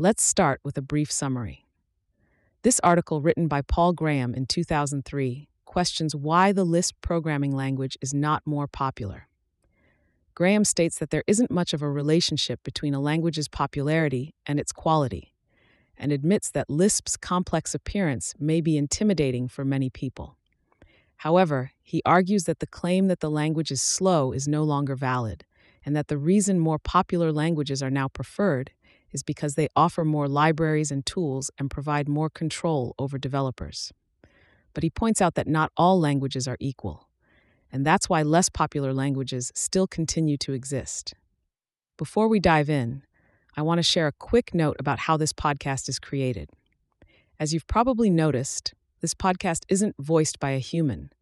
Let's start with a brief summary. This article, written by Paul Graham in 2003, questions why the Lisp programming language is not more popular. Graham states that there isn't much of a relationship between a language's popularity and its quality, and admits that Lisp's complex appearance may be intimidating for many people. However, he argues that the claim that the language is slow is no longer valid, and that the reason more popular languages are now preferred is because they offer more libraries and tools and provide more control over developers. But he points out that not all languages are equal, and that's why less popular languages still continue to exist. Before we dive in, I want to share a quick note about how this podcast is created. As you've probably noticed, this podcast isn't voiced by a human,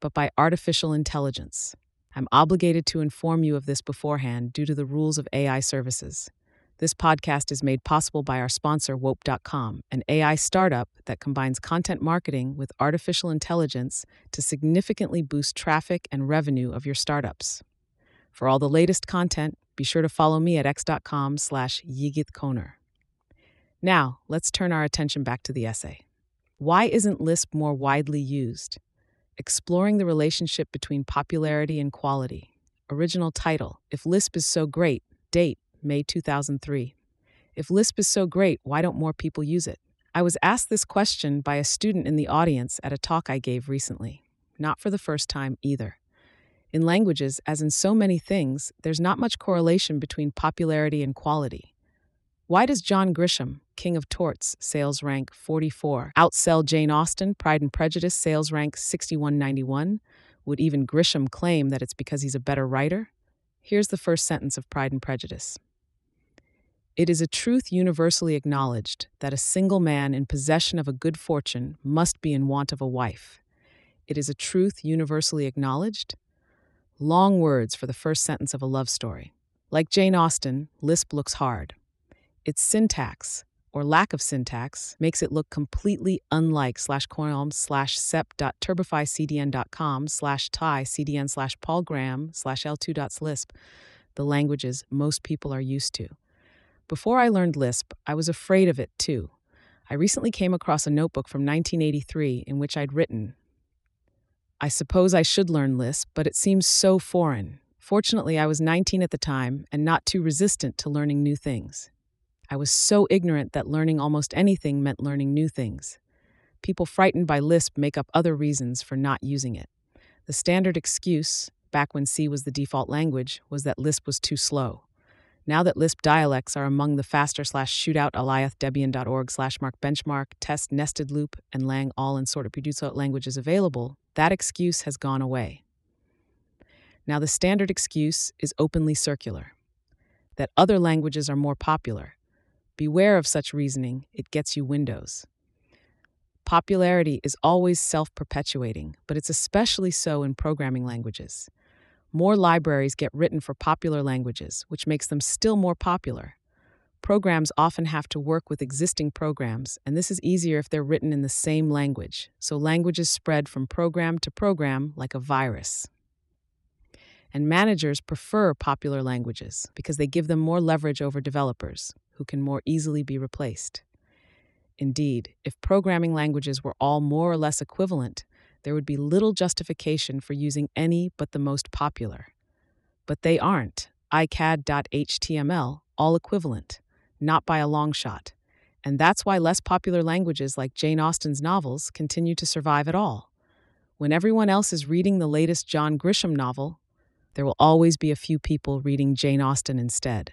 but by artificial intelligence. I'm obligated to inform you of this beforehand due to the rules of AI services. This podcast is made possible by our sponsor, Wope.com, an AI startup that combines content marketing with artificial intelligence to significantly boost traffic and revenue of your startups. For all the latest content, be sure to follow me at x.com slash yigitkonur. Now, let's turn our attention back to the essay. Why isn't Lisp more widely used? Exploring the relationship between popularity and quality. Original title If Lisp is So Great, Date May 2003. If Lisp is so great, why don't more people use it? I was asked this question by a student in the audience at a talk I gave recently, not for the first time either. In languages, as in so many things, there's not much correlation between popularity and quality. Why does John Grisham, King of Torts, sales rank 44, outsell Jane Austen, Pride and Prejudice, sales rank 6191? Would even Grisham claim that it's because he's a better writer? Here's the first sentence of Pride and Prejudice it is a truth universally acknowledged that a single man in possession of a good fortune must be in want of a wife. It is a truth universally acknowledged. Long words for the first sentence of a love story. Like Jane Austen, Lisp looks hard. Its syntax, or lack of syntax, makes it look completely unlike slash column slash sep.turbifycdn.com slash tie cdn slash paulgraham slash l2.lisp, the languages most people are used to. Before I learned Lisp, I was afraid of it too. I recently came across a notebook from 1983 in which I'd written, I suppose I should learn Lisp, but it seems so foreign. Fortunately, I was 19 at the time and not too resistant to learning new things. I was so ignorant that learning almost anything meant learning new things. People frightened by Lisp make up other reasons for not using it. The standard excuse, back when C was the default language, was that Lisp was too slow. Now that Lisp dialects are among the faster slash shootout Alioth Debian.org slash mark benchmark, test nested loop, and lang all and sort of producer languages available, that excuse has gone away. Now the standard excuse is openly circular that other languages are more popular. Beware of such reasoning, it gets you Windows. Popularity is always self perpetuating, but it's especially so in programming languages. More libraries get written for popular languages, which makes them still more popular. Programs often have to work with existing programs, and this is easier if they're written in the same language, so languages spread from program to program like a virus. And managers prefer popular languages because they give them more leverage over developers, who can more easily be replaced. Indeed, if programming languages were all more or less equivalent, there would be little justification for using any but the most popular. But they aren't. ICAD.html, all equivalent, not by a long shot. And that's why less popular languages like Jane Austen's novels continue to survive at all. When everyone else is reading the latest John Grisham novel, there will always be a few people reading Jane Austen instead.